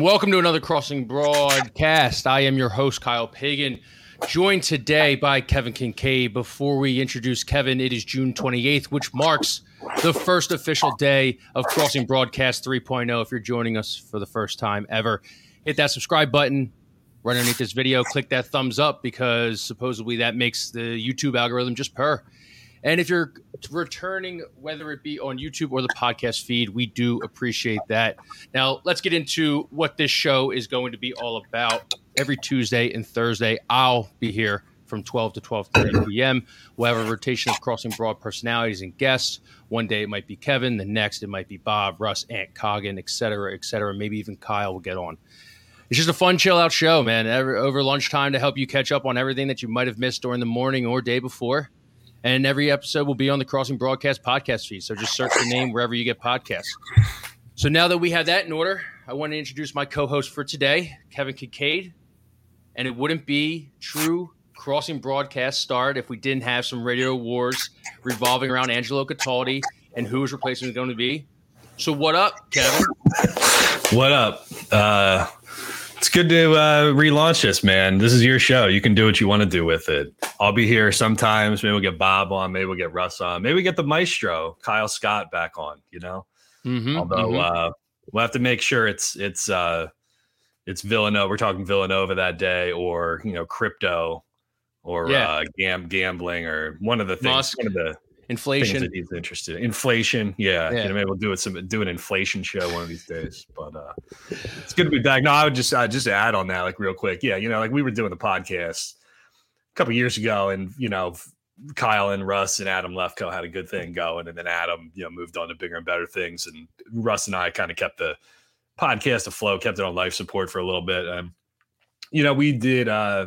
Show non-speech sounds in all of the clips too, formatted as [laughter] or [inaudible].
Welcome to another Crossing broadcast. I am your host, Kyle Pagan, joined today by Kevin Kinkead. Before we introduce Kevin, it is June 28th, which marks the first official day of Crossing Broadcast 3.0. If you're joining us for the first time ever, hit that subscribe button right underneath this video. Click that thumbs up because supposedly that makes the YouTube algorithm just purr. And if you're returning, whether it be on YouTube or the podcast feed, we do appreciate that. Now, let's get into what this show is going to be all about. Every Tuesday and Thursday, I'll be here from 12 to 12:30 p.m. We'll have a rotation of crossing broad personalities and guests. One day it might be Kevin, the next it might be Bob, Russ, Ant Coggin, et cetera, et cetera. Maybe even Kyle will get on. It's just a fun, chill out show, man. Every, over lunchtime to help you catch up on everything that you might have missed during the morning or day before. And every episode will be on the Crossing Broadcast podcast feed. So just search the name wherever you get podcasts. So now that we have that in order, I want to introduce my co-host for today, Kevin Kinkead. And it wouldn't be true Crossing Broadcast start if we didn't have some radio wars revolving around Angelo Cataldi and who his replacement is going to be. So what up, Kevin? What up? Uh, it's good to uh, relaunch this, man. This is your show. You can do what you want to do with it. I'll be here sometimes. Maybe we'll get Bob on. Maybe we'll get Russ on. Maybe we get the maestro, Kyle Scott, back on. You know, mm-hmm, although mm-hmm. Uh, we'll have to make sure it's it's uh, it's Villanova. We're talking Villanova that day, or you know, crypto, or yeah. uh, gam gambling, or one of the things. Musk. One of the inflation he's interested in. Inflation, yeah. yeah. You know, maybe we'll do it some do an inflation show one of these days. But uh it's good to be back. No, I would just uh, just add on that like real quick. Yeah, you know, like we were doing the podcast a couple years ago, and you know, Kyle and Russ and Adam Lefkoe had a good thing going, and then Adam, you know, moved on to bigger and better things, and Russ and I kind of kept the podcast afloat, kept it on life support for a little bit. and you know, we did uh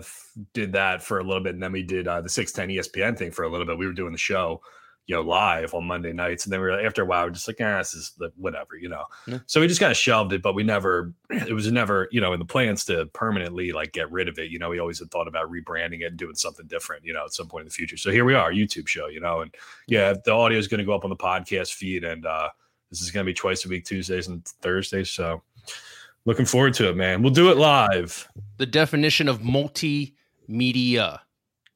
did that for a little bit, and then we did uh the 610 ESPN thing for a little bit. We were doing the show you know, live on Monday nights. And then we were after a while, we are just like, ah, this is the, whatever, you know. Yeah. So we just kind of shelved it, but we never, [clears throat] it was never, you know, in the plans to permanently like get rid of it. You know, we always had thought about rebranding it and doing something different, you know, at some point in the future. So here we are, YouTube show, you know, and yeah, the audio is going to go up on the podcast feed, and uh this is going to be twice a week, Tuesdays and Thursdays. So looking forward to it, man. We'll do it live. The definition of multimedia,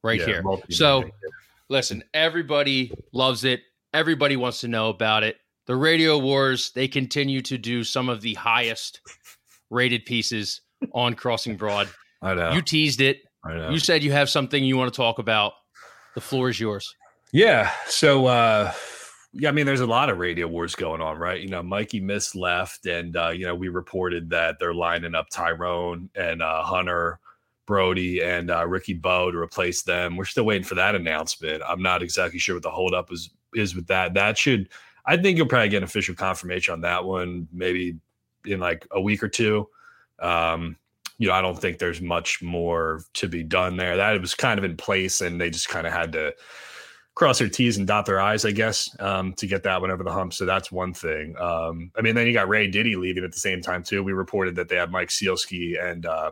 right yeah, here. Multimedia. So listen, everybody loves it. Everybody wants to know about it. The Radio Wars, they continue to do some of the highest rated pieces on Crossing Broad. [laughs] I know. You teased it. I know. You said you have something you want to talk about. The floor is yours. Yeah. So, uh, yeah, I mean, there's a lot of radio wars going on, right? You know, Mikey Miss left, and uh, you know, we reported that they're lining up Tyrone and uh, Hunter Brody and uh, Ricky Bowe to replace them. We're still waiting for that announcement. I'm not exactly sure what the holdup is is with that. That should, I think you'll probably get an official confirmation on that one, maybe in like a week or two. Um, you know, I don't think there's much more to be done there. That was kind of in place, and they just kind of had to cross their T's and dot their I's, I guess, um, to get that one over the hump. So that's one thing. Um, I mean, then you got Ray Diddy leaving at the same time too. We reported that they had Mike Sielski and uh,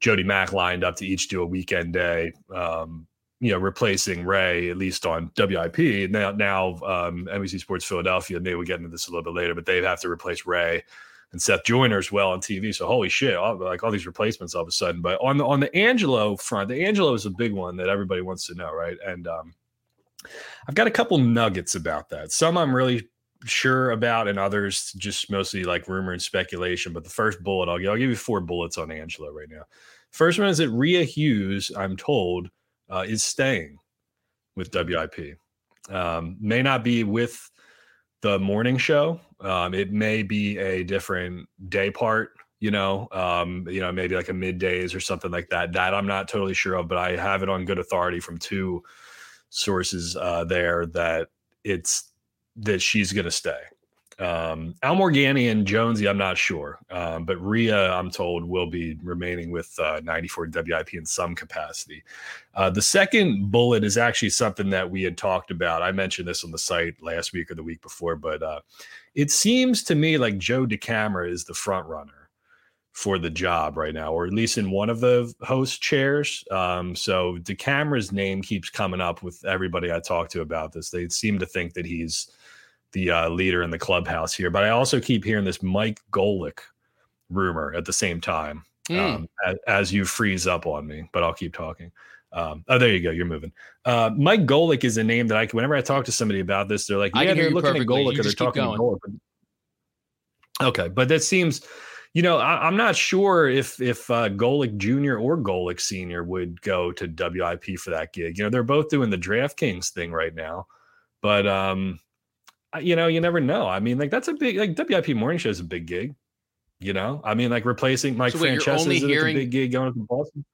Jody Mack lined up to each do a weekend day, um, you know, replacing Ray at least on WIP. Now, now um, NBC Sports Philadelphia, maybe we get into this a little bit later, but they have to replace Ray and Seth Joyner as well on TV. So holy shit, all, like all these replacements all of a sudden. But on the on the Angelo front, the Angelo is a big one that everybody wants to know, right? And um, I've got a couple nuggets about that. Some I'm really sure about, and others just mostly like rumor and speculation. But the first bullet I'll give, I'll give you four bullets on Angelo right now. First one is that Rhea Hughes, I'm told, uh, is staying with WIP. Um, may not be with the morning show. Um, it may be a different day part, you know, um, you know, maybe like a middays or something like that. That I'm not totally sure of, but I have it on good authority from two sources uh, there that it's that she's going to stay. Um, Al Morganti and Jonesy, I'm not sure, um, but Rhea, I'm told, will be remaining with uh, 94 WIP in some capacity. Uh, the second bullet is actually something that we had talked about. I mentioned this on the site last week or the week before, but uh, it seems to me like Joe DeCamara is the front runner for the job right now, or at least in one of the host chairs. Um, so DeCamara's name keeps coming up with everybody I talk to about this. They seem to think that he's the uh, leader in the clubhouse here. But I also keep hearing this Mike Golic rumor at the same time Mm. um, as, as you freeze up on me, but I'll keep talking. Um, oh, there you go. You're moving. Uh, Mike Golic is a name that I, whenever I talk to somebody about this, they're like, I yeah, can hear they're looking at. Golic or they're talking going. Golic. Okay, but that seems, you know, I, I'm not sure if if uh, Golic Jr. or Golic Senior would go to WIP for that gig. You know, they're both doing the DraftKings thing right now, but um, you know, you never know. I mean, like that's a big like WIP morning show is a big gig. You know, I mean, like replacing Mike So wait, you're Francesa only is a big gig going to Boston.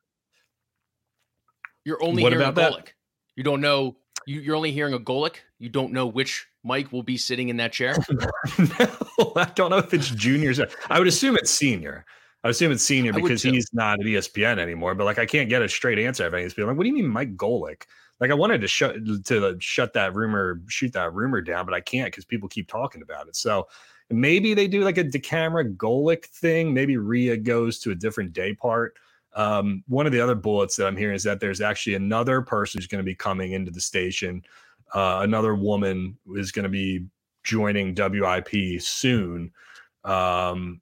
You're only What hearing about a that? You don't know. You, you're only hearing a Golic. You don't know which Mike will be sitting in that chair. [laughs] no, I don't know if it's junior. I would assume it's senior. I assume it's senior because he's not at ESPN anymore. But like, I can't get a straight answer of any people. Like, what do you mean, Mike Golic? Like, I wanted to shut to shut that rumor, shoot that rumor down, but I can't because people keep talking about it. So maybe they do like a DeCamara Golic thing. Maybe Rhea goes to a different day part. Um, one of the other bullets that I'm hearing is that there's actually another person who's going to be coming into the station. Uh, another woman is going to be joining WIP soon. Um,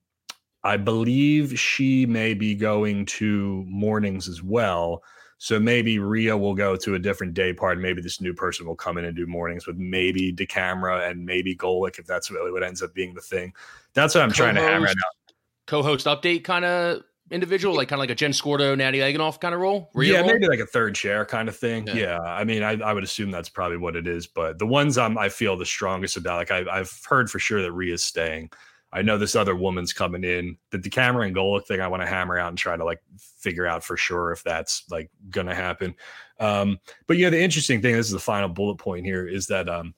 I believe she may be going to mornings as well. So maybe Rhea will go to a different day part. Maybe this new person will come in and do mornings with maybe DeCamara and maybe Golic if that's really what ends up being the thing. That's what I'm trying to hammer Co-host, out. Co-host update kind of individual, like kind of like a Jen Scordo, Natty Egenolf kind of role. Yeah, role? maybe like a third chair kind of thing. Yeah. Yeah, I mean, I, I would assume that's probably what it is. But the ones I'm, I feel the strongest about, like I, I've heard for sure that Rhea's staying. I know this other woman's coming in. The DeCamara and Golic thing, I want to hammer out and try to like figure out for sure if that's like gonna happen. Um, but yeah, the interesting thing, this is the final bullet point here, is that um,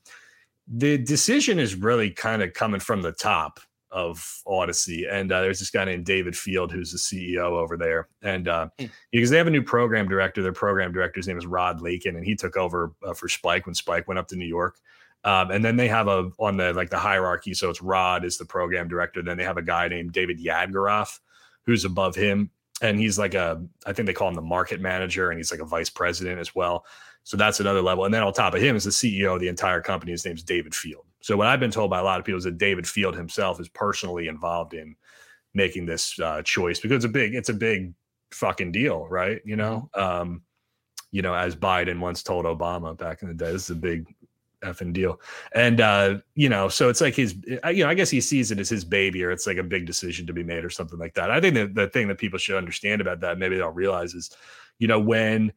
the decision is really kind of coming from the top of Audacy. And uh, there's this guy named David Field who's the CEO over there, and uh, Hmm. because they have a new program director. Their program director's name is Rod Lakin, and he took over uh, for Spike when Spike went up to New York. Um, and then they have a on the like the hierarchy. So it's Rod is the program director. Then they have a guy named David Yadgaroff, who's above him, and he's like a I think they call him the market manager, and he's like a vice president as well. So that's another level. And then on top of him is the CEO of the entire company. His name's David Field. So what I've been told by a lot of people is that David Field himself is personally involved in making this uh, choice because it's a big it's a big fucking deal, right? You know, um, you know, as Biden once told Obama back in the day, this is a big effing deal. And uh, you know, so it's like his, you know, I guess he sees it as his baby, or it's like a big decision to be made, or something like that. I think the thing that people should understand about that, maybe they don't realize, is, you know, when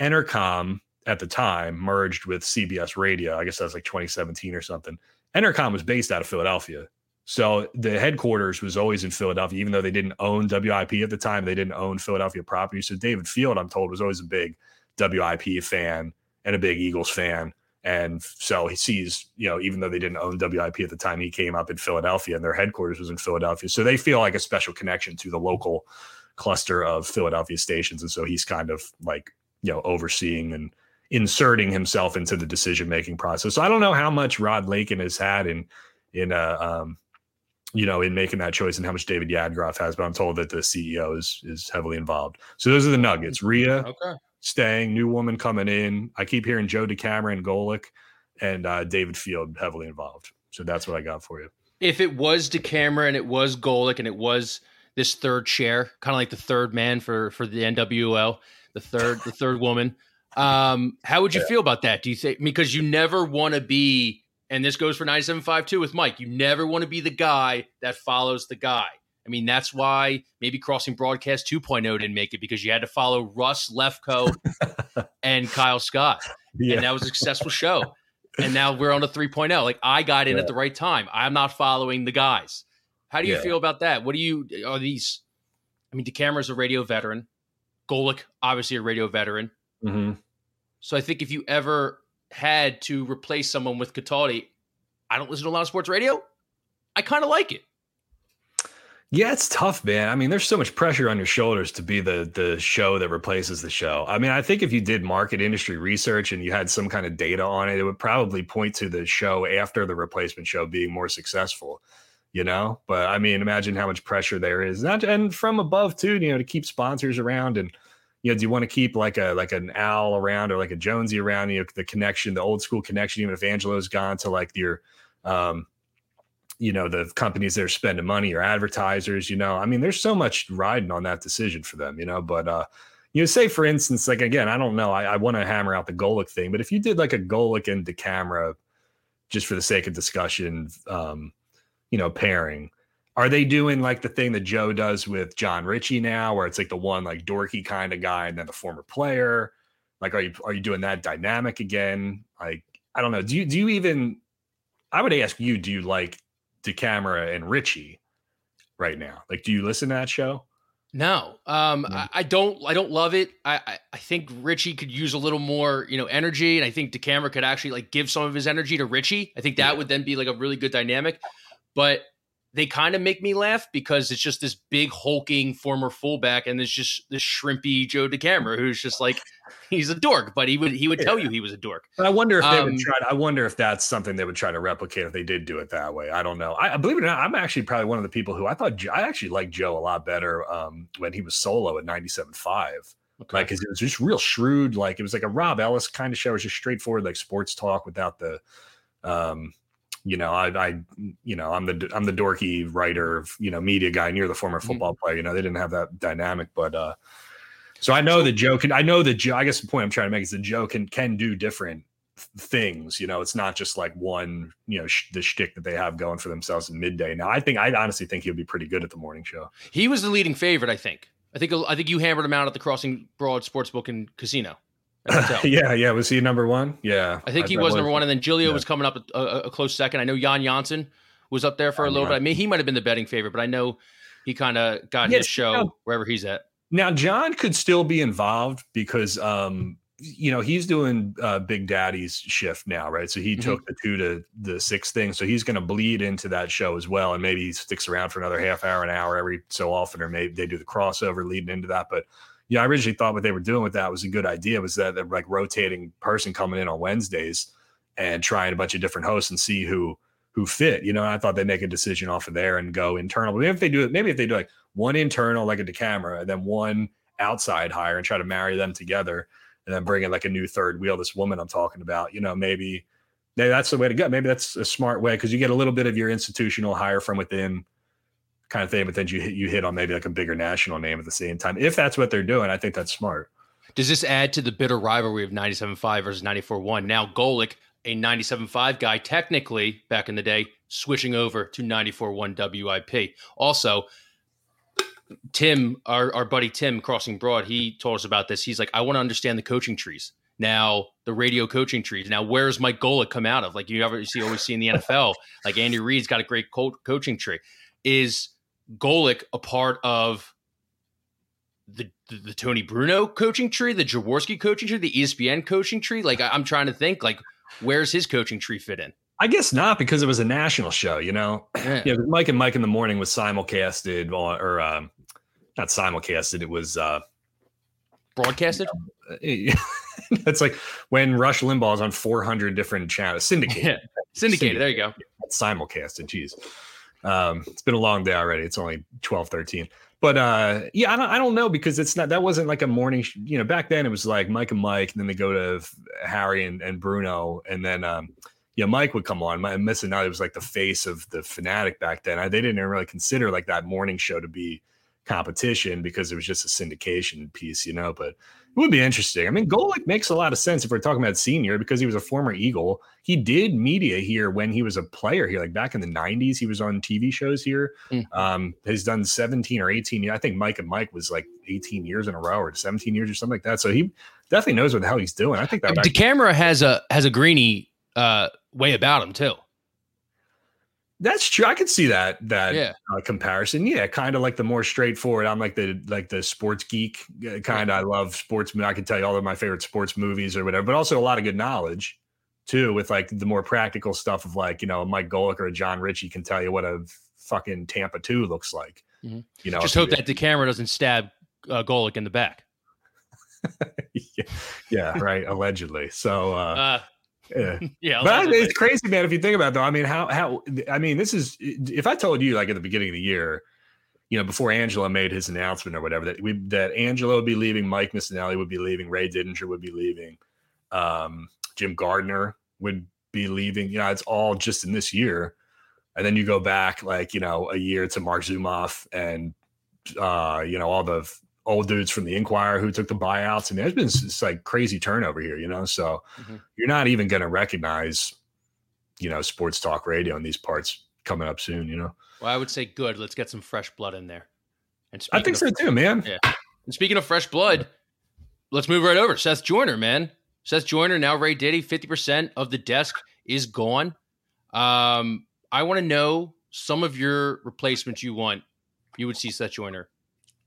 Entercom at the time merged with CBS Radio, I guess that was like 2017 or something. Entercom was based out of Philadelphia. So the headquarters was always in Philadelphia, even though they didn't own WIP at the time. They didn't own Philadelphia property. So David Field, I'm told, was always a big WIP fan and a big Eagles fan. And so he sees, you know, even though they didn't own WIP at the time, he came up in Philadelphia and their headquarters was in Philadelphia. So they feel like a special connection to the local cluster of Philadelphia stations. And so he's kind of like, you know, overseeing and inserting himself into the decision making process. So I don't know how much Rod Lakin has had in, in, uh, um, you know, in making that choice and how much David Yadgaroff has, but I'm told that the CEO is is heavily involved. So those are the nuggets. Rhea, Okay. Staying, new woman coming in. I keep hearing Joe DeCamara and Golic and uh, David Field heavily involved. So that's what I got for you. If it was DeCamara and it was Golic and it was this third chair, kind of like the third man for for the NWL, the third the third woman, um, how would you feel about that? Do you think because you never want to be, and this goes for 97.5 with Mike, you never want to be the guy that follows the guy. I mean, that's why maybe Crossing Broadcast 2.0 didn't make it because you had to follow Russ Lefkoe [laughs] and Kyle Scott. and that was a successful show. And now we're on a 3.0. Like I got in Yeah. at the right time. I'm not following the guys. How do you Yeah. feel about that? What do you are these? I mean, DeCamara's a radio veteran. Golic, obviously a radio veteran. Mhm. So I think if you ever had to replace someone with Cataldi, I don't listen to a lot of sports radio. I kind of like it. Yeah, it's tough, man. I mean, there's so much pressure on your shoulders to be the the show that replaces the show. I mean, I think if you did market industry research and you had some kind of data on it, it would probably point to the show after the replacement show being more successful. You know, but I mean, imagine how much pressure there is, not and from above too. You know, to keep sponsors around and you know, do you want to keep like a like an Al around or like a Jonesy around? You know, the connection, the old school connection. Even if Angelo's gone to like your, um, you know the companies that are spending money or advertisers you know i mean there's so much riding on that decision for them you know but uh you know say for instance like again i don't know i, I want to hammer out the Golic thing but if you did like a Golic and camera just for the sake of discussion um you know pairing are they doing like the thing that joe does with Jon Ritchie now where it's like the one like dorky kind of guy and then the former player? Like are you are you doing that dynamic again? Like i don't know do you do you even i would ask you do you like DeCamara and Ritchie right now? Like, do you listen to that show? No, um, mm-hmm. I, I, don't. I don't love it. I, I, I think Ritchie could use a little more, you know, energy, and I think DeCamara could actually like give some of his energy to Ritchie. I think that yeah. would then be like a really good dynamic. But they kind of make me laugh because it's just this big hulking former fullback, and there's just this shrimpy Joe DeCamara who's just like [laughs] he's a dork, but he would he would yeah. tell you he was a dork. But I wonder if they um, would try. To, I wonder if that's something they would try to replicate if they did do it that way. I don't know. I believe it or not, I'm actually probably one of the people who I thought I actually liked Joe a lot better um, when he was solo at 97.5. Okay. Like, cause it was just real shrewd. Like, it was like a Rob Ellis kind of show. It was just straightforward, like sports talk without the, um, you know, I, I, you know, I'm the I'm the dorky writer, you know, media guy, and you're the former mm-hmm. football mm-hmm. player. You know, they didn't have that dynamic, but uh, so I know the Joe can. I know the Joe. I guess the point I'm trying to make is the Joe can can do different things. You know, it's not just like one. You know, sh- the shtick that they have going for themselves in midday. Now, I think I honestly think he'll be pretty good at the morning show. He was the leading favorite. I think. I think. I think you hammered him out at the Crossing Broad Sportsbook and Casino. [laughs] yeah, yeah. Was he number one? Yeah, I think he was number one, and then Giglio yeah. was coming up a, a, a, close second. I know Jan Janssen was up there for a little bit. I mean, he might have been the betting favorite, but I know he kind of got yes, his show you know, wherever he's at. Now, John could still be involved because, um, you know, he's doing uh, Big Daddy's shift now, right? So he mm-hmm. took the two to the six thing, so he's going to bleed into that show as well, and maybe he sticks around for another half hour, an hour every so often, or maybe they do the crossover leading into that, but yeah, I originally thought what they were doing with that was a good idea. Was that they're like rotating person coming in on Wednesdays and trying a bunch of different hosts and see who who fit. You know, I thought they'd make a decision off of there and go internal. But maybe if they do it, maybe if they do like one internal, like a DeCamara, and then one outside hire and try to marry them together and then bring in like a new third wheel, this woman I'm talking about, you know, maybe, maybe that's the way to go. Maybe that's a smart way because you get a little bit of your institutional hire from within kind of thing, but then you hit, you hit on maybe like a bigger national name at the same time. If that's what they're doing, I think that's smart. Does this add to the bitter rivalry of 97.5 versus 94.1? Now Golic, a 97.5 guy, technically back in the day, switching over to 94.1 WIP. Also, Tim, our, our buddy Tim Crossing Broad, he told us about this. He's like, I want to understand the coaching trees. Now, the radio coaching trees. Now, where's Mike Golic come out of? Like you ever see always see in the NFL, like Andy Reid's got a great co- coaching tree. Is Golic a part of the, the, the Tony Bruno coaching tree, the Jaworski coaching tree, the ESPN coaching tree? Like I, am trying to think, like where's his coaching tree fit in? I guess not because it was a national show. You know, [clears throat] yeah. yeah Mike and Mike in the morning was simulcasted on, or um, not simulcasted. It was uh, broadcasted. You know, it's like when Rush Limbaugh is on 400 different channels, syndicated. [laughs] Yeah. syndicated. Syndicated. There you go. Simulcasted. Jeez. Um, it's been a long day already. It's only 12, 13. But uh, yeah, I don't, I don't know because it's not that wasn't like a morning. Sh- you know, back then it was like Mike and Mike, and then they go to Harry and, and Bruno, and then um, yeah, Mike would come on. My missing out. It was like the face of the fanatic back then. I, they didn't really consider like that morning show to be competition because it was just a syndication piece, you know. But it would be interesting. I mean, Golic makes a lot of sense if we're talking about senior because he was a former Eagle. He did media here when he was a player here, like back in the 90s. He was on TV shows here. Mm. Um, he's done 17 or 18. I think Mike and Mike was like 18 years in a row or 17 years or something like that. So he definitely knows what the hell he's doing. I think that DeCamara has a has a greeny uh, way about him too. That's true. I could see that that yeah. uh, comparison. Yeah, kind of like the more straightforward. I'm like the like the sports geek uh, kind of. I love sports. I can tell you all of my favorite sports movies or whatever, but also a lot of good knowledge too with like the more practical stuff of like you know Mike Golic or Jon Ritchie can tell you what a fucking Tampa two looks like. Mm-hmm. You know, just hope that DeCamara doesn't stab uh, Golic in the back. [laughs] yeah, yeah, right. Allegedly. So. uh, uh yeah, [laughs] yeah. But it's crazy, man. If you think about it, though, I mean, how how I mean, this is if I told you like at the beginning of the year, you know, before Angelo made his announcement or whatever, that we that Angelo would be leaving, Mike Missanelli would be leaving, Ray Didinger would be leaving, um, Jim Gardner would be leaving. You know, it's all just in this year. and then you go back like you know a year to Marc Zumoff and uh, you know all the old dudes from the Inquirer who took the buyouts, and there's been this like crazy turnover here, you know. So mm-hmm. you're not even going to recognize, you know, sports talk radio in these parts coming up soon, you know. Well, I would say good. Let's get some fresh blood in there. And I think of, so too, man. Yeah. And speaking of fresh blood, let's move right over. Seth Joyner, man. Seth Joyner, now Ray Diddy, 50% of the desk is gone. Um, I want to know some of your replacements you want. You would see Seth Joyner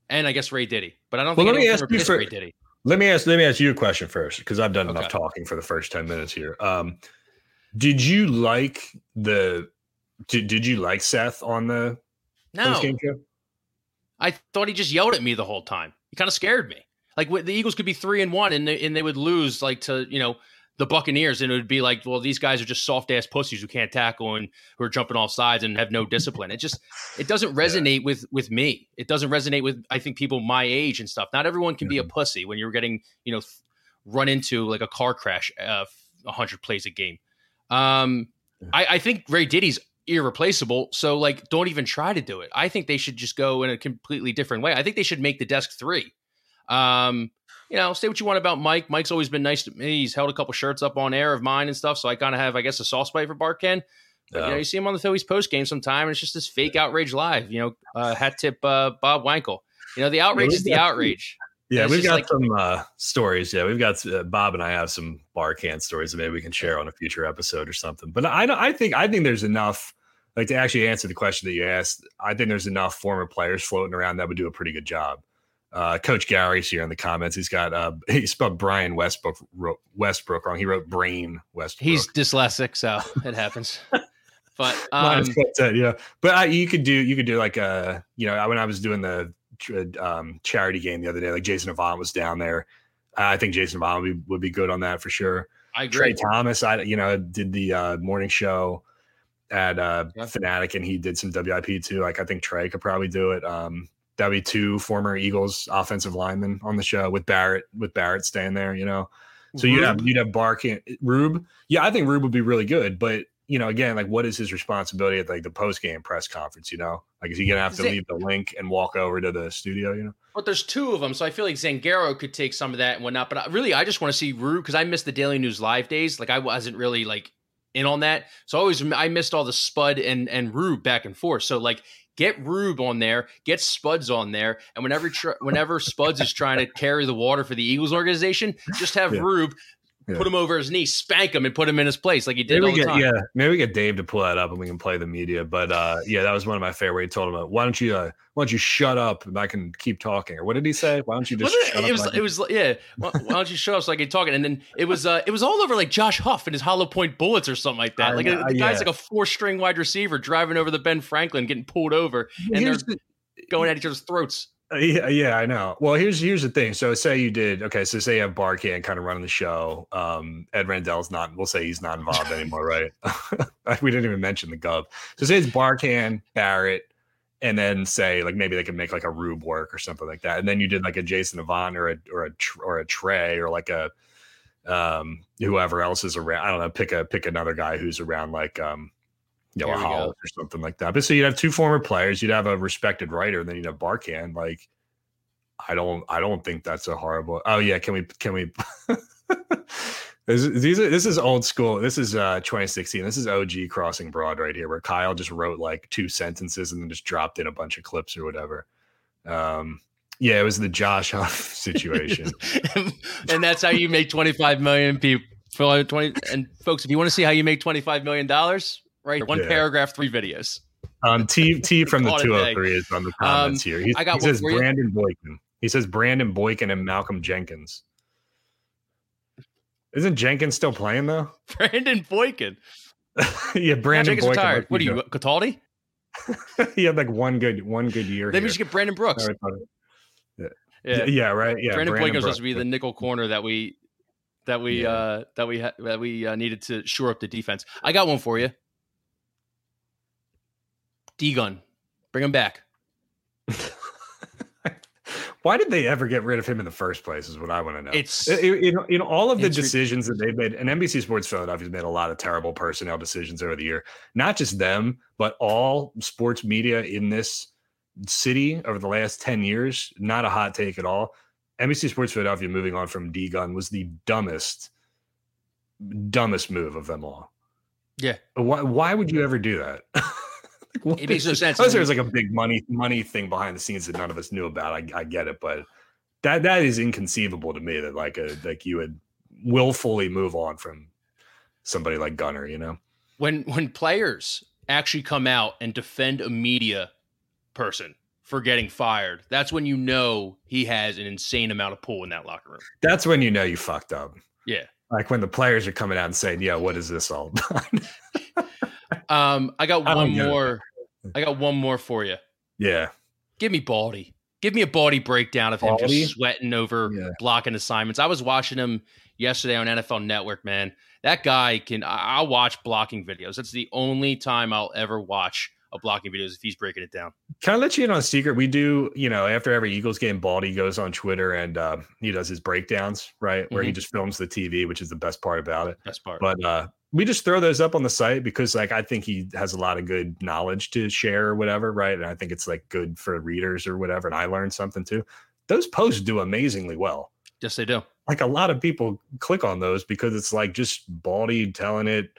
and I guess Ray Diddy. But I don't well, think let me ask you for, Ray Diddy. Let me ask let me ask you a question first because I've done okay. enough talking for the first ten minutes here. Um, did you like the did, did you like Seth on the no. game show? I thought he just yelled at me the whole time. He kind of scared me. Like the Eagles could be three and one, and they, and they would lose like to you know the Buccaneers, and it would be like, well, these guys are just soft ass pussies who can't tackle and who are jumping off sides and have no discipline. It just it doesn't resonate yeah. with with me. It doesn't resonate with I think people my age and stuff. Not everyone can be a pussy when you're getting you know run into like a car crash uh, hundred plays a game. Um, I, I think Ray Diddy's irreplaceable. So like, don't even try to do it. I think they should just go in a completely different way. I think they should make the desk three. Um, you know, say what you want about Mike. Mike's always been nice to me. He's held a couple shirts up on air of mine and stuff. So I kind of have, I guess, a soft spot for Barkann. But, you know, you see him on the Phillies post game sometime, and it's just this fake outrage live. You know, uh, hat tip uh, Bob Wankel. You know, the outrage yeah, is the outrage. [laughs] Yeah, we've got like, some uh, stories. Yeah, we've got uh, Bob and I have some Barkann stories that maybe we can share on a future episode or something. But I, I think I think there's enough. Like to actually answer the question that you asked, I think there's enough former players floating around that would do a pretty good job. Uh, Coach Gary's here in the comments. He's got uh, [laughs] he spelled Brian Westbrook Westbrook wrong. He wrote Brain Westbrook. He's dyslexic, so [laughs] it happens. But [laughs] um, yeah, but I, you could do you could do like a uh, you know when I was doing the um, charity game the other day, like Jason Avant was down there. I think Jason Avant would be, would be good on that for sure. I agree. Tra Thomas, I you know did the uh, morning show at uh, yeah. Fanatic, and he did some WIP too. Like I think Tra could probably do it. Um, that'd be two former Eagles offensive linemen on the show with Barrett with Barrett staying there, you know. So Rube. you'd have you'd have Barkann Rube. Yeah, I think Rube would be really good, but you know, again, like what is his responsibility at like the post game press conference? You know, like is he gonna have to leave the link and walk over to the studio? You know, but there's two of them, so I feel like Zangaro could take some of that and whatnot. But I, really, I just want to see Rube because I missed the Daily News live days. Like I wasn't really like in on that, so I always I missed all the Spud and and Rube back and forth. So like Get Rube on there, get Spuds on there, and whenever tr- whenever Spuds is trying to carry the water for the Eagles organization, just have yeah. Rube yeah. put him over his knee, spank him, and put him in his place like he did maybe all the get, time. Yeah, maybe we get Dave to pull that up and we can play the media. But uh, yeah, that was one of my favorite. He told him, "Why don't you, uh, why don't you shut up and I can keep talking?" Or what did he say? Why don't you just? It, it, was, it was, yeah. Why, why, don't you shut up so I can talking? And then it was, uh, it was all over like Josh Huff and his hollow point bullets or something like that. Like uh, the guy's yeah. like a four string wide receiver driving over the Ben Franklin, getting pulled over, and Here's they're the, going at each other's throats. Uh, yeah, yeah, I know. Well, here's here's the thing. So say you did okay. So say you have Barkann kind of running the show. Um, Ed Rendell's not. We'll say he's not involved anymore, right? [laughs] we didn't even mention the Gov. So say it's Barkann, Barrett, and then say like maybe they could make like a Rube work or something like that. And then you did like a Jason Avant or a or a or a Tra or like a um whoever else is around. I don't know. Pick a pick another guy who's around like um you know, a Hollis or something like that. But so you'd have two former players, you'd have a respected writer, and then you'd have Barkann. Like, I don't, I don't think that's a horrible. Oh yeah, can we, can we? [laughs] this, these are, this is old school. This is uh 2016. This is OG Crossing Broad right here, where Kyle just wrote like two sentences and then just dropped in a bunch of clips or whatever. Um, yeah, it was the Josh Huff [laughs] situation, [laughs] and that's how you make 25 million people. 20 and folks, if you want to see how you make 25 million dollars, right? One yeah. paragraph, three videos. Um, T [laughs] T from the two hundred three is on the comments um, here. He's, I got he says Brandon you. Boykin. He says Brandon Boykin and Malcolm Jenkins. Isn't Jenkins still playing though? [laughs] Brandon Boykin. [laughs] yeah, Brandon Boykin. Retired. What are you, Cataldi? he had like one good one good year. Maybe we should get Brandon Brooks. Yeah. yeah, yeah, right. Yeah, Brandon, Brandon Boykin was supposed to be the nickel corner that we that we yeah. uh that we ha- that we uh, needed to shore up the defense. I got one for you. D gun, bring him back. [laughs] why did they ever get rid of him in the first place? Is what I want to know. It's in, in all of the decisions that they've made, and NBC Sports Philadelphia's made a lot of terrible personnel decisions over the year. Not just them, but all sports media in this city over the last ten years. Not a hot take at all. NBC Sports Philadelphia moving on from D Gun was the dumbest, dumbest move of them all. Yeah. Why? Why would you ever do that? [laughs] [laughs] Like, it makes no sense. Unless there's like a big money money thing behind the scenes that none of us knew about. I, I get it, but that that is inconceivable to me that like a like you would willfully move on from somebody like Gunner. You know, when when players actually come out and defend a media person for getting fired, that's when you know he has an insane amount of pull in that locker room. That's when you know you fucked up. Yeah. Like when the players are coming out and saying, "Yeah, what is this all about?" [laughs] um, I got I one more. I got one more for you. Yeah. Give me Baldy. Give me a Baldy breakdown of him just sweating over yeah. blocking assignments. I was watching him yesterday on NFL Network. Man, that guy can. I'll watch blocking videos. That's the only time I'll ever watch a blocking videos if he's breaking it down. Can I let you in on a secret? We do, you know, after every Eagles game, Baldy goes on Twitter and uh, he does his breakdowns, right? Where mm-hmm. he just films the TV, which is the best part about it. Best part. But uh, we just throw those up on the site because like I think he has a lot of good knowledge to share or whatever, right? And I think it's like good for readers or whatever. And I learned something too. Those posts do amazingly well. Yes, they do. Like a lot of people click on those because it's like just Baldy telling it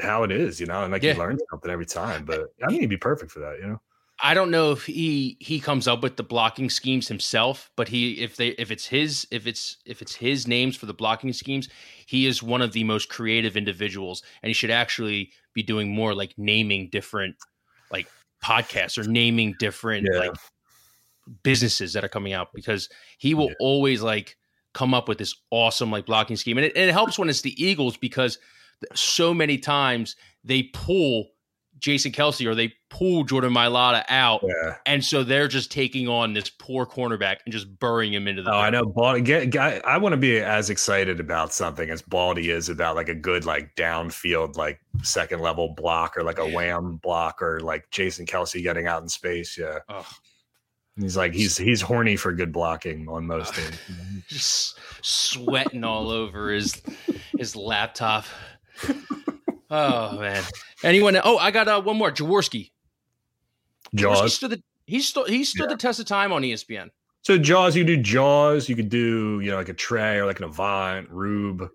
how it is, you know, and like yeah. you learn something every time. But I mean, he'd be perfect for that, you know. I don't know if he he comes up with the blocking schemes himself, but he if they if it's his if it's if it's his names for the blocking schemes, he is one of the most creative individuals, and he should actually be doing more like naming different like podcasts or naming different yeah. like businesses that are coming out because he will yeah. always like come up with this awesome like blocking scheme, and it, and it helps when it's the Eagles because so many times they pull Jason Kelce or they pull Jordan Mailata out. Yeah. And so they're just taking on this poor cornerback and just burying him into the. Oh, I know. Baldy, get, get, I want to be as excited about something as Baldy is about like a good, like downfield, like second level block or like a wham block or like Jason Kelce getting out in space. Yeah. Oh. He's like he's he's horny for good blocking on most uh, things. [laughs] Just sweating all over his his laptop. [laughs] oh man. Anyone? Oh, I got uh, one more. Jaworski. Jaws. Jaworski stood the, he stood he stood yeah. the test of time on ESPN. So Jaws, you do Jaws. You could do you know like a Tra or like an Avant, Rube.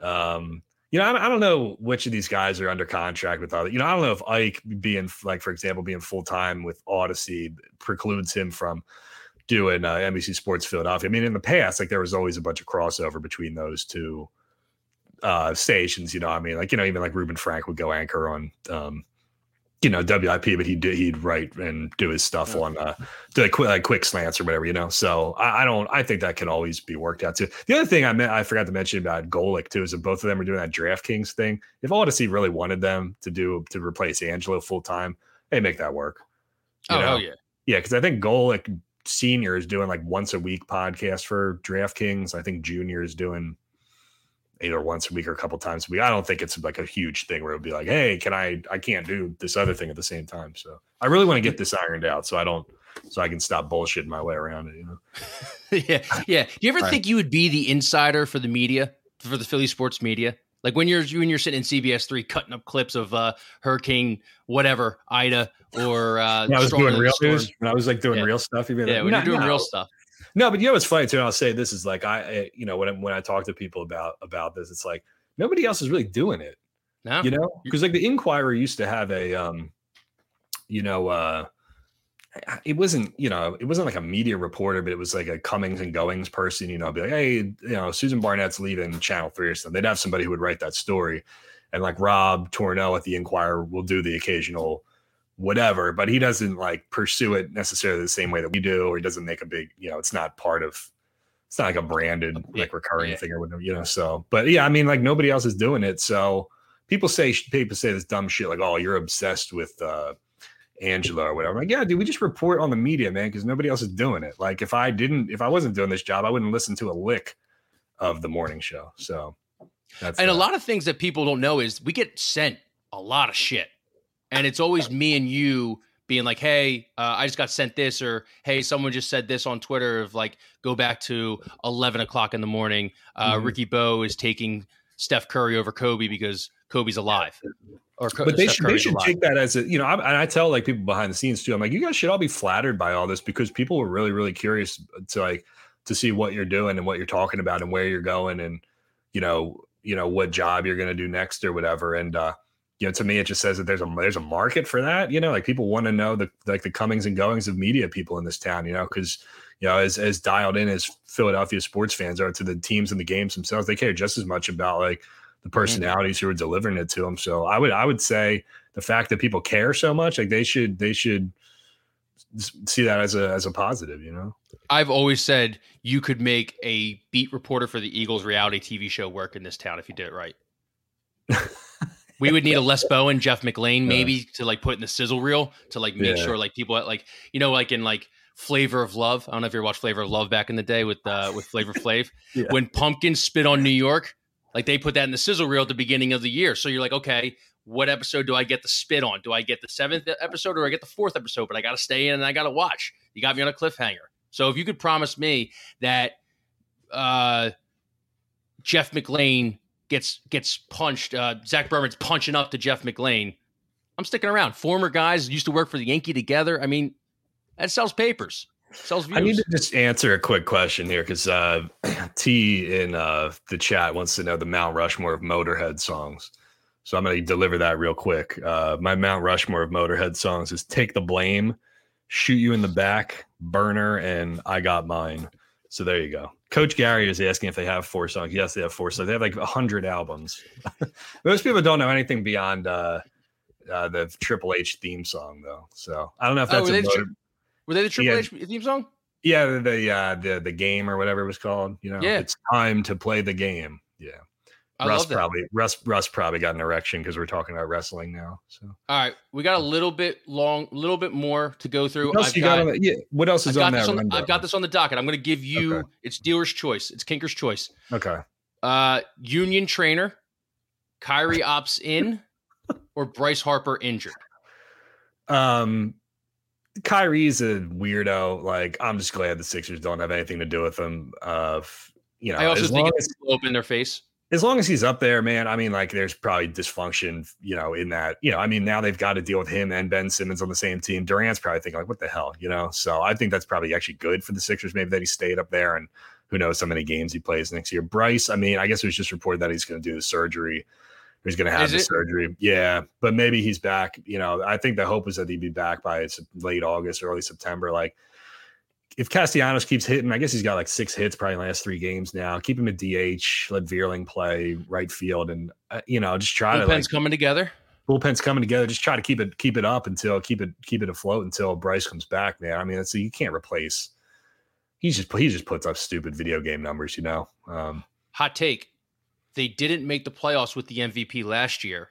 Um, you know, I, I, don't know which of these guys are under contract with other. You know, I don't know if Ike being like, for example, being full time with Audacy precludes him from doing uh, NBC Sports Philadelphia. I mean, in the past, like there was always a bunch of crossover between those two uh, stations. You know, I mean, like you know, even like Reuben Frank would go anchor on, um, you know, WIP, but he'd do, he'd write and do his stuff yeah. on uh, do like quick, like quick slants or whatever. You know, so I, I, don't. I think that can always be worked out too. The other thing I meant I forgot to mention about Golic too is that both of them are doing that DraftKings thing. If Audacy really wanted them to do to replace Angelo full time, they make that work. You oh, know? yeah, yeah, because I think Golic Senior is doing like once a week podcast for DraftKings. I think Junior is doing either once a week or a couple times a week. I don't think it's like a huge thing where it would be like, hey, can I I can't do this other thing at the same time. So I really want to get this ironed out so I don't so I can stop bullshitting my way around it, you know. [laughs] yeah. Yeah. Do you ever right. think you would be the insider for the media, for the Philly sports media? Like when you're when you're sitting in CBS three cutting up clips of uh Hurricane whatever, Ida or uh when I was doing real news. When I was like doing yeah. real stuff, you'd be like, yeah, when you're doing no. real stuff. No, but you know what's funny too. I'll say this is like I, you know, when I, when I talk to people about about this, it's like nobody else is really doing it. No, you know, because like the Inquirer used to have a, um, you know, uh, it wasn't, you know, it wasn't like a media reporter, but it was like a comings and goings person. You know, be like, hey, you know, Susan Barnett's leaving Channel Three or something. They'd have somebody who would write that story, and like Rob Tornoe at the Inquirer will do the occasional whatever, but he doesn't like pursue it necessarily the same way that we do, or he doesn't make a big, you know, it's not part of it's not like a branded like recurring yeah. thing or whatever, you know. So, but yeah, I mean, like nobody else is doing it. So people say people say this dumb shit like, oh, you're obsessed with uh Angelo or whatever. I'm like, yeah, dude, we just report on the media, man, because nobody else is doing it. Like, if I didn't, if I wasn't doing this job, I wouldn't listen to a lick of the morning show. So, that's and that. a lot of things that people don't know is we get sent a lot of shit and it's always me and you being like, "Hey, uh, I just got sent this," or "Hey, someone just said this on Twitter." Of like, go back to eleven o'clock in the morning. Uh, mm-hmm. Ricky Bo is taking Steph Curry over Kobe because Kobe's alive. Or but they Steph should Curry's they should alive. take that as a you know. I, and I tell like people behind the scenes too. I'm like, you guys should all be flattered by all this because people were really really curious to like to see what you're doing and what you're talking about and where you're going and you know you know what job you're going to do next or whatever. And uh, you know, to me, it just says that there's a there's a market for that. You know, like people want to know the like the comings and goings of media people in this town. You know, because you know, as as dialed in as Philadelphia sports fans are to the teams and the games themselves, they care just as much about like the mm-hmm. personalities who are delivering it to them. So I would I would say the fact that people care so much, like they should they should see that as a as a positive, you know. I've always said you could make a beat reporter for the Eagles reality TV show work in this town if you did it right. [laughs] we would need a Les Bowen, Jeff McLane, maybe yeah. to like put in the sizzle reel to like make yeah. sure like people at like you know like in like Flavor of Love. I don't know if you ever watched Flavor of Love back in the day with uh with Flavor Flav. [laughs] yeah. When Pumpkin spit on New York, like they put that in the sizzle reel at the beginning of the year. So you're like, okay, what episode do I get the spit on? Do I get the seventh episode or I get the fourth episode? But I got to stay in and I got to watch. You got me on a cliffhanger. So if you could promise me that uh, Jeff McLane gets gets punched, uh, Zach Berman's punching up to Jeff McLane, I'm sticking around. Former guys used to work for the Yankee together. I mean, that sells papers. Sells views. I need to just answer a quick question here because uh, [clears throat] T in uh, the chat wants to know the Mount Rushmore of Motorhead songs. So I'm going to deliver that real quick. Uh, my Mount Rushmore of Motorhead songs is "Take the Blame," "Shoot You in the Back," "Burner," and "I Got Mine." So there you go. Coach Gary is asking if they have four songs. Yes, they have four songs. They have like hundred albums. [laughs] Most people don't know anything beyond uh, uh, the Triple H theme song, though. So I don't know if oh, that's oh, were, they motor- were they the Triple yeah. H theme song? Yeah, the the, uh, the the game or whatever it was called. You know, yeah. it's time to play the game. Yeah. I Russ probably Russ Russ probably got an erection because we're talking about wrestling now. So all right, we got a little bit long, a little bit more to go through. What else, got, got yeah, what else is on that? On I've got this on the docket. I'm going to give you okay. it's dealer's choice. It's Kinker's choice. Okay. Uh, Union trainer, Kyrie [laughs] opts in, or Bryce Harper injured. Um, Kyrie's a weirdo. Like, I'm just glad the Sixers don't have anything to do with him. Uh, you know, I also think it's open their face as long as he's up there, man, I mean, like there's probably dysfunction, you know, in that, you know, I mean, now they've got to deal with him and Ben Simmons on the same team. Durant's probably thinking, like, what the hell, you know? So I think that's probably actually good for the Sixers, maybe that he stayed up there and who knows how many games he plays next year. Bryce, I mean, I guess it was just reported that he's going to do the surgery. He's going to have Is the it? surgery. Yeah. But maybe he's back. You know, I think the hope was that he'd be back by late August, early September. Like, if Castellanos keeps hitting, I guess he's got like six hits probably last three games now. Keep him at DH, let Vierling play right field, and uh, you know just try Bullpen's to like, coming together. Bullpen's coming together. Just try to keep it keep it up until keep it keep it afloat until Bryce comes back, man. I mean, that's you can't replace. He's just he just puts up stupid video game numbers, you know. Um, Hot take: They didn't make the playoffs with the MVP last year,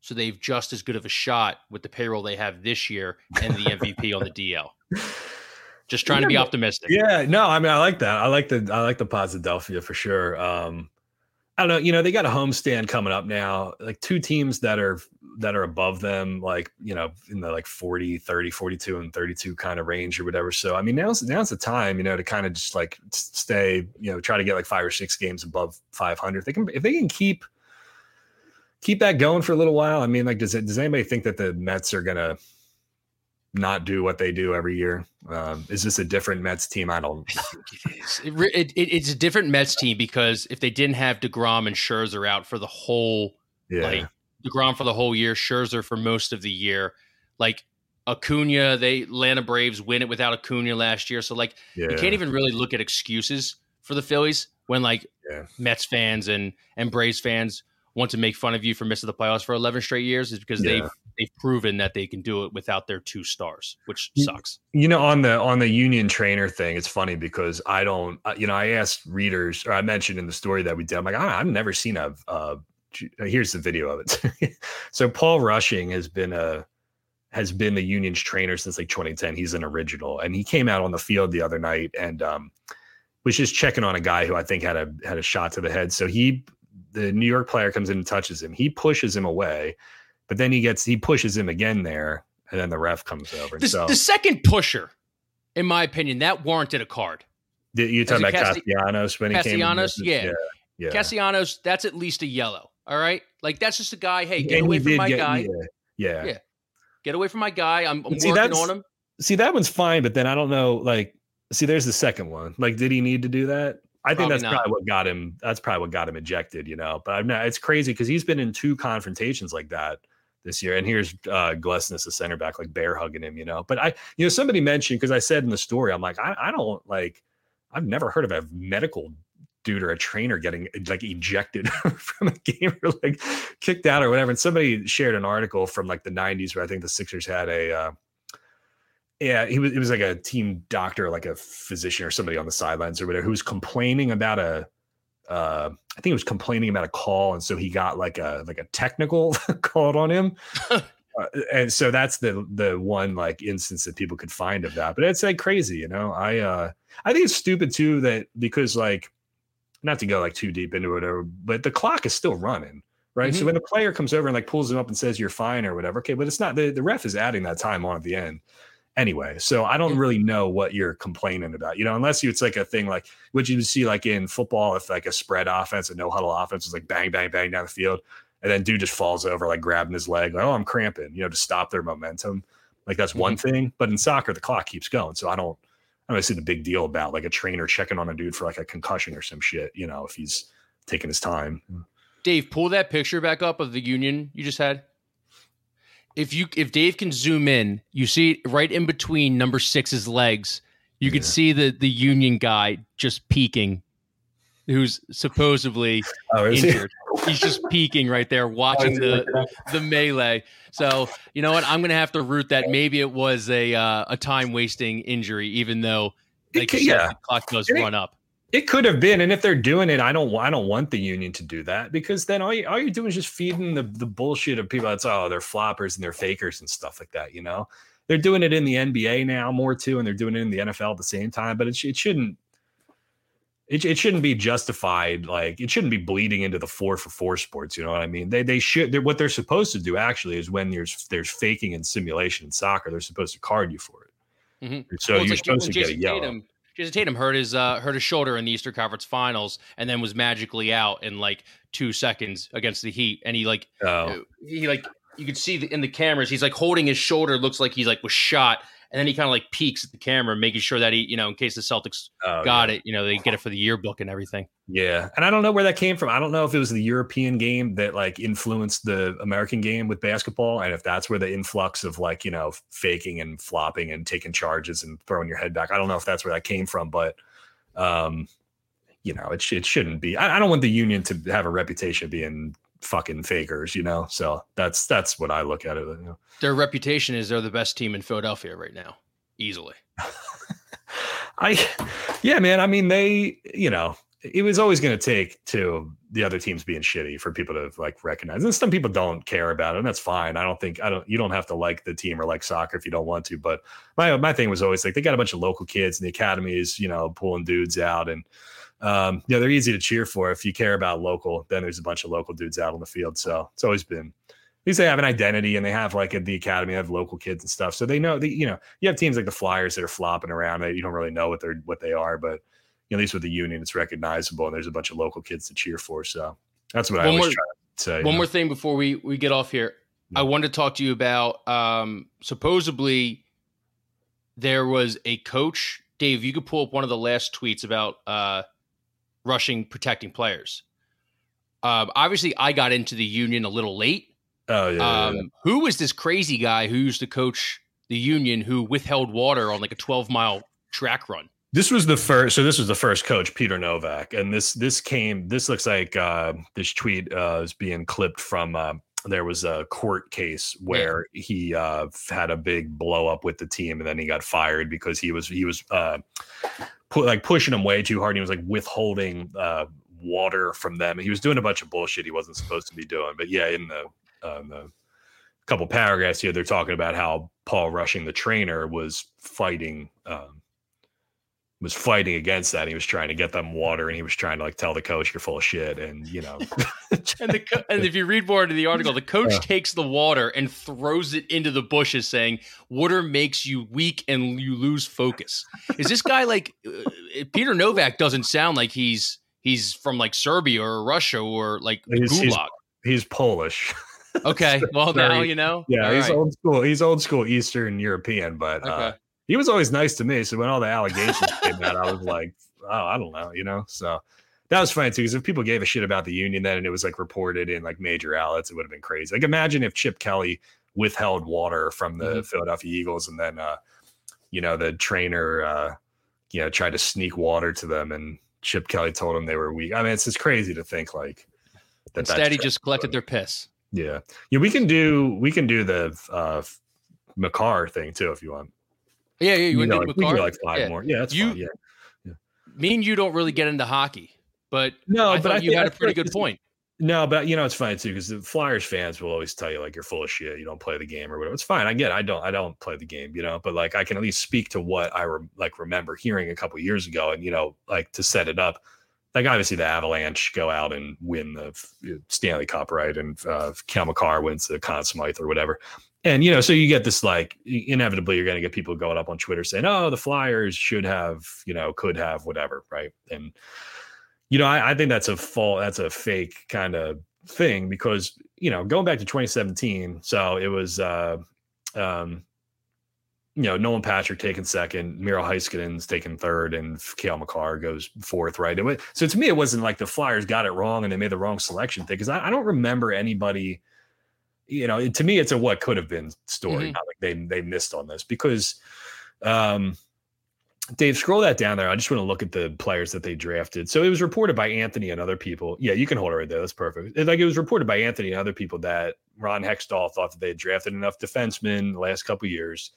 so they've just as good of a shot with the payroll they have this year and the MVP on the DL. [laughs] Just trying yeah, to be optimistic. Yeah, no, I mean, I like that. I like the I like the Posidelphia for sure. Um, I don't know. You know, they got a homestand coming up now. Like two teams that are that are above them, like you know, in the like 40, 30, 42, and 32 kind of range or whatever. So I mean, now's now's the time, you know, to kind of just like stay, you know, try to get like five or six games above 500. they can if they can keep keep that going for a little while. I mean, like, does it does anybody think that the Mets are gonna not do what they do every year? Um, is this a different Mets team? I don't. [laughs] it, it, it, it's a different Mets team because if they didn't have Degrom and Scherzer out for the whole, yeah. like Degrom for the whole year, Scherzer for most of the year, like Acuna, they Atlanta Braves win it without Acuna last year, so like yeah. you can't even really look at excuses for the Phillies when like yeah. Mets fans and and Braves fans want to make fun of you for missing the playoffs for 11 straight years is because yeah. they've they've proven that they can do it without their two stars, which sucks. You know, on the on the union trainer thing, it's funny because I don't, uh, you know, I asked readers, or I mentioned in the story that we did, I'm like, I've never seen a. Uh, here's the video of it. [laughs] so Paul Rushing has been a has been the union's trainer since like 2010. He's an original, and he came out on the field the other night and um, was just checking on a guy who I think had a had a shot to the head. So he, the New York player, comes in and touches him. He pushes him away but then he gets he pushes him again there and then the ref comes over. The, so the second pusher, in my opinion, that warranted a card. you talking about Casti- Castellanos when he came? Castellanos, yeah. yeah, yeah. Castellanos, that's at least a yellow. All right, like that's just a guy. Hey, get And away he from my get- guy. Yeah, yeah. Yeah. Get away from my guy. I'm, I'm See, working on him. See, that one's fine, but then I don't know. Like, see, there's the second one. Like, did he need to do that? I think Probably that's not. probably what got him. That's probably what got him ejected. You know, but I'm not. It's crazy because he's been in two confrontations like that this year, and here's uh Glesnes, the center back, like bear hugging him. You know, but I, you know, somebody mentioned because I said in the story, I'm like, I, I don't like. I've never heard of a medical dude or a trainer getting like ejected [laughs] from a game or like kicked out or whatever. And somebody shared an article from like the 90s where I think the Sixers had a. Uh, yeah, he was. It was like a team doctor, like a physician or somebody on the sidelines or whatever, who was complaining about a. Uh, I think he was complaining about a call, and so he got like a like a technical [laughs] called on him. [laughs] Uh, and so that's the the one like instance that people could find of that. But it's like crazy, you know. I uh I think it's stupid too that because like not to go like too deep into it, whatever, but the clock is still running. Right. So Mhm. when the player comes over and like pulls him up and says you're fine or whatever, okay, but it's not the, the ref is adding that time on at the end anyway. So I don't really know what you're complaining about, you know, unless you it's like a thing like what you see like in football, if like a spread offense, a no huddle offense is like bang, bang, bang down the field, and then dude just falls over, like grabbing his leg, like, oh, I'm cramping, you know, to stop their momentum. Like that's one mm-hmm. thing. But in soccer, the clock keeps going. So I don't I don't see the big deal about like a trainer checking on a dude for like a concussion or some shit, you know, if he's taking his time. Dave, pull that picture back up of the union you just had. If you if Dave can zoom in, you see right in between number six's legs, you could Yeah. see the the union guy just peeking, who's supposedly [laughs] Oh, is he? injured. He's just peeking right there, [laughs] watching the [laughs] the melee. So you know what? I'm gonna have to root that. Maybe it was a uh, a time wasting injury, even though like could- you said, yeah. the clock does It- run up. It could have been, and if they're doing it, I don't. I don't want the union to do that because then all you all you're doing is just feeding the the bullshit of people. That's oh, they're floppers and they're fakers and stuff like that. You know, they're doing it in the NBA now more too, and they're doing it in the NFL at the same time. But it it shouldn't. It, it shouldn't be justified like it shouldn't be bleeding into the four for four sports you know what i mean they they should they're, what they're supposed to do actually is when there's there's faking and simulation in soccer they're supposed to card you for it Mhm. so Well, you're like supposed to get a yellow Tatum, Jayson Tatum hurt his uh, hurt his shoulder in the Eastern Conference Finals, and then was magically out in like two seconds against the Heat. And he like Oh. he like you could see the, in the cameras, he's like holding his shoulder, looks like he's like was shot, and then he kind of like peeks at the camera, making sure that he you know in case the Celtics Oh, got yeah. it, you know they get it for the yearbook and everything. Yeah, and I don't know where that came from. I don't know if it was the European game that like influenced the American game with basketball, and if that's where the influx of like you know faking and flopping and taking charges and throwing your head back. I don't know if that's where that came from, but um, you know, it sh- it shouldn't be. I, I don't want the union to have a reputation of being fucking fakers, you know. So that's that's what I look at it. You know? Their reputation is they're the best team in Philadelphia right now, easily. [laughs] I, yeah, man. I mean, they, you know, it was always going to take to the other teams being shitty for people to like recognize. And some people don't care about it, and that's fine. I don't think I don't. You don't have to like the team or like soccer if you don't want to. But my my thing was always like they got a bunch of local kids in the academies, you know, pulling dudes out, and um, yeah, they're easy to cheer for if you care about local. Then there's a bunch of local dudes out on the field, so it's always been. At least they have an identity and they have like at the academy, they have local kids and stuff. So they know the you know, you have teams like the Flyers that are flopping around that you don't really know what they're what they are, but at least with the union, it's recognizable and there's a bunch of local kids to cheer for. So that's what I One always more- try to say. One you more know. thing before we we get off here. I Yeah. wanted to talk to you about um supposedly there was a coach, Dave, you could pull up one of the last tweets about uh rushing protecting players. Um obviously I got into the union a little late. Oh yeah, yeah, Um yeah. who was this crazy guy who used to coach the union who withheld water on like a 12 mile track run? This was the first. So this was the first coach, Peter Nowak, and this this came. This looks like uh, this tweet uh, is being clipped from. Uh, there was a court case where he uh, had a big blow up with the team, and then he got fired because he was he was uh, pu- like pushing him way too hard. And he was like withholding uh, water from them. He was doing a bunch of bullshit he wasn't supposed to be doing. But yeah, in the, in the couple paragraphs here, they're talking about how Paul Rushing, the trainer, was fighting. Um, was fighting against that. He was trying to get them water, and he was trying to like tell the coach you're full of shit, and you know. [laughs] and the co- and if you read more into the article, the coach takes the water and throws it into the bushes, saying, "Water makes you weak and you lose focus." Is this guy like uh, Peter Nowak? Doesn't sound like he's he's from like Serbia or Russia or like he's, Gulag. He's, he's Polish. Okay, [laughs] well now you know. Yeah, All he's right. old school. He's old school Eastern European, but uh, Okay. He was always nice to me. So when all the allegations came out, I was like, oh, I don't know, you know. So that was funny too, because if people gave a shit about the union then and it was like reported in like major outlets, it would have been crazy. Like imagine if Chip Kelly withheld water from the Mhm. Philadelphia Eagles and then uh, you know, the trainer uh, you know, tried to sneak water to them and Chip Kelly told them they were weak. I mean, it's just crazy to think like that Instead, he just collected their piss. yeah. Yeah, we can do we can do the uh Makar thing too if you want. Yeah, yeah. You You went like, we can like five Yeah. more. Yeah, that's You- fine. Yeah. Me and you don't really get into hockey, but No, I but I you think- had a pretty good point. No, but you know it's fine too because the Flyers fans will always tell you like you're full of shit. You don't play the game or whatever. It's fine. I get. It. I don't. I don't play the game. You know, but like I can at least speak to what I re- like remember hearing a couple years ago, and you know, like to set it up. Like obviously the Avalanche go out and win the uh, Stanley Cup, right? And uh, Cale Makar wins the Conn Smythe or whatever. And you know, so you get this like inevitably you're going to get people going up on Twitter saying, "Oh, the Flyers should have, you know, could have, whatever," right? And you know, I, I think that's a fall, that's a fake kind of thing because you know, going back to 2017, so it was, uh, um, you know, Nolan Patrick taking second, Miro Heiskanen's taking third, and Cale Makar goes fourth, right? Was, so to me, it wasn't like the Flyers got it wrong and they made the wrong selection thing because I, I don't remember anybody. You know, to me, it's a what could have been story. Mhm. Not like they they missed on this because, um, Dave, scroll that down there. I just want to look at the players that they drafted. So it was reported by Anthony and other people. Yeah, you can hold it right there. That's perfect. It- like it was reported by Anthony and other people that Ron Hextall thought that they had drafted enough defensemen the last couple of years.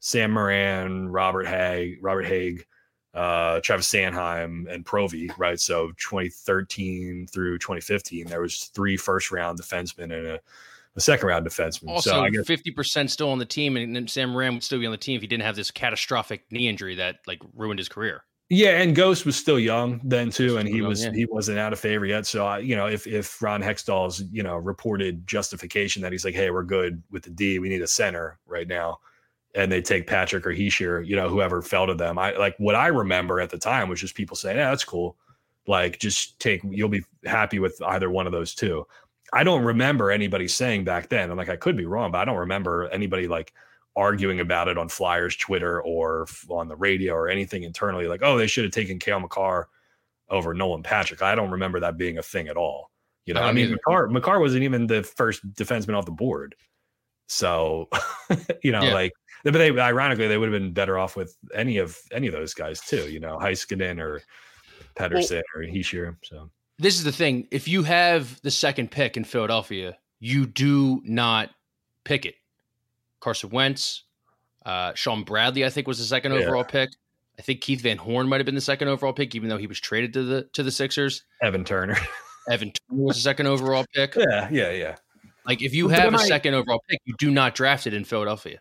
Sam Morin, Robert Hagg, Robert Hagg, uh, Travis Sanheim, and Provy, right? So 2013 through 2015, there was three first round defensemen and a, a second round defenseman. Also, so I guess fifty percent still on the team, and Sam Ram would still be on the team if he didn't have this catastrophic knee injury that like ruined his career. Yeah, and Ghost was still young then too, and he young, was yeah. he wasn't out of favor yet. So I, you know, if if Ron Hextall's you know reported justification that he's like, hey, we're good with the D, we need a center right now, and they take Patrick or Hischier, you know, whoever fell to them. I like what I remember at the time was just people saying, yeah, that's cool. Like, just take, you'll be happy with either one of those two. I don't remember anybody saying back then. I'm like, I could be wrong, but I don't remember anybody like arguing about it on Flyers Twitter or f- on the radio or anything internally. Like, oh, they should have taken Cale Makar over Nolan Patrick. I don't remember that being a thing at all. You know, I I, mean. Makar, Makar wasn't even the first defenseman off the board. So, [laughs] you know, Yeah. like, but they ironically they would have been better off with any of any of those guys too. You know, Heiskanen or Pettersson or Hischier. So This is the thing: if you have the second pick in Philadelphia, you do not pick it. Carson Wentz, uh, Shawn Bradley, I think was the second Yeah. overall pick. I think Keith Van Horn might have been the second overall pick, even though he was traded to the to the Sixers. Evan Turner. [laughs] Evan Turner was the second overall pick. yeah, yeah, yeah. Like if you have a I- second overall pick, you do not draft it in Philadelphia.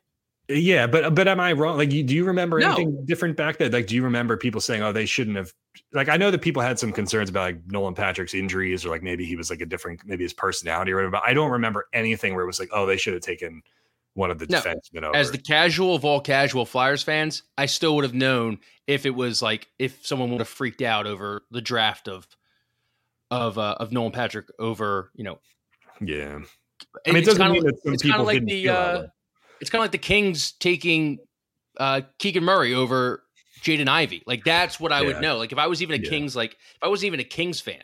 Yeah, but but am I wrong? Like, you, do you remember No. anything different back then? Like, do you remember people saying, "Oh, they shouldn't have"? Like, I know that people had some concerns about like Nolan Patrick's injuries, or like maybe he was like a different, maybe his personality or whatever. But I don't remember anything where it was like, "Oh, they should have taken one of the No. defensemen over." As the casual of all casual Flyers fans, I still would have known if it was like if someone would have freaked out over the draft of of uh, of Nolan Patrick over you know. yeah, I mean, it it's doesn't mean like- that some people like didn't the, feel that uh, way. it's kind of like the Kings taking uh Keegan Murray over Jaden Ivey. Like that's what I Yeah. would know. Like if I was even a Yeah. Kings like if I wasn't even a Kings fan,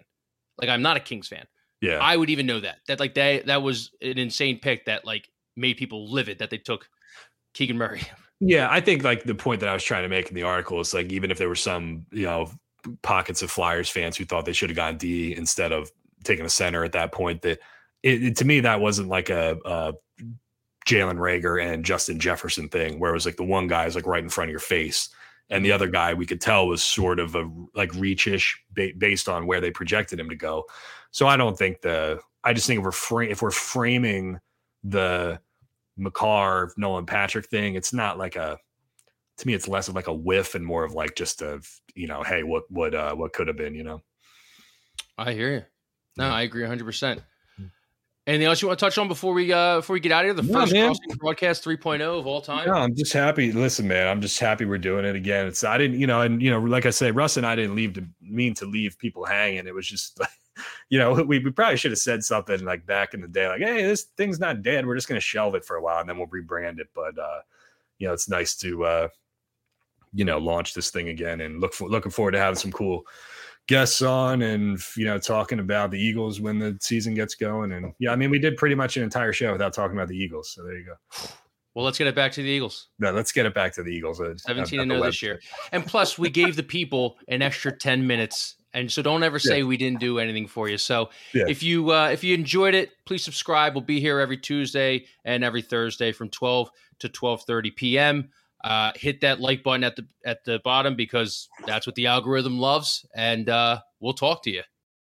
like I'm not a Kings fan, Yeah, I would even know that. That like they that was an insane pick that like made people livid that they took Keegan Murray. Yeah, I think like the point that I was trying to make in the article is like even if there were some, you know, pockets of Flyers fans who thought they should have gone D instead of taking a center at that point, that it, it- to me that wasn't like a, a Jalen Reagor and Justin Jefferson thing where it was like the one guy is like right in front of your face. And the other guy we could tell was sort of a like reachish ba- based on where they projected him to go. So I don't think the I just think if we're fra- if we're framing the Makar, Nolan Patrick thing. It's not like a to me, it's less of like a whiff and more of like just a you know, hey, what what uh, what could have been, you know. I hear you. No, I agree 100. percent Anything else you want to touch on before we uh before we get out of here? The first crossing broadcast 3.0 of all time. No, I'm just happy. Listen, man, I'm just happy we're doing it again. It's I didn't, you know, and you know, like I say, Russ and I didn't leave to mean to leave people hanging. It was just like, [laughs] you know, [laughs] we, we probably should have said something like back in the day, like, hey, this thing's not dead. We're just gonna shelve it for a while and then we'll rebrand it. But uh, you know, it's nice to uh, you know, launch this thing again and look for looking forward to having some cool guests on and you know talking about the Eagles when the season gets going. And yeah, I mean we did pretty much an entire show without talking about the Eagles. So there you go. Well, let's get it back to the Eagles. No, let's get it back to the Eagles. Uh, 17 and 0 this year. And plus, we gave the people an extra 10 minutes. And so don't ever say yeah. we didn't do anything for you. So yeah. if you uh, if you enjoyed it, please subscribe. We'll be here every Tuesday and every Thursday from 12 to 12:30 p.m. Uh, hit that like button at the at the bottom because that's what the algorithm loves, and uh, we'll talk to you.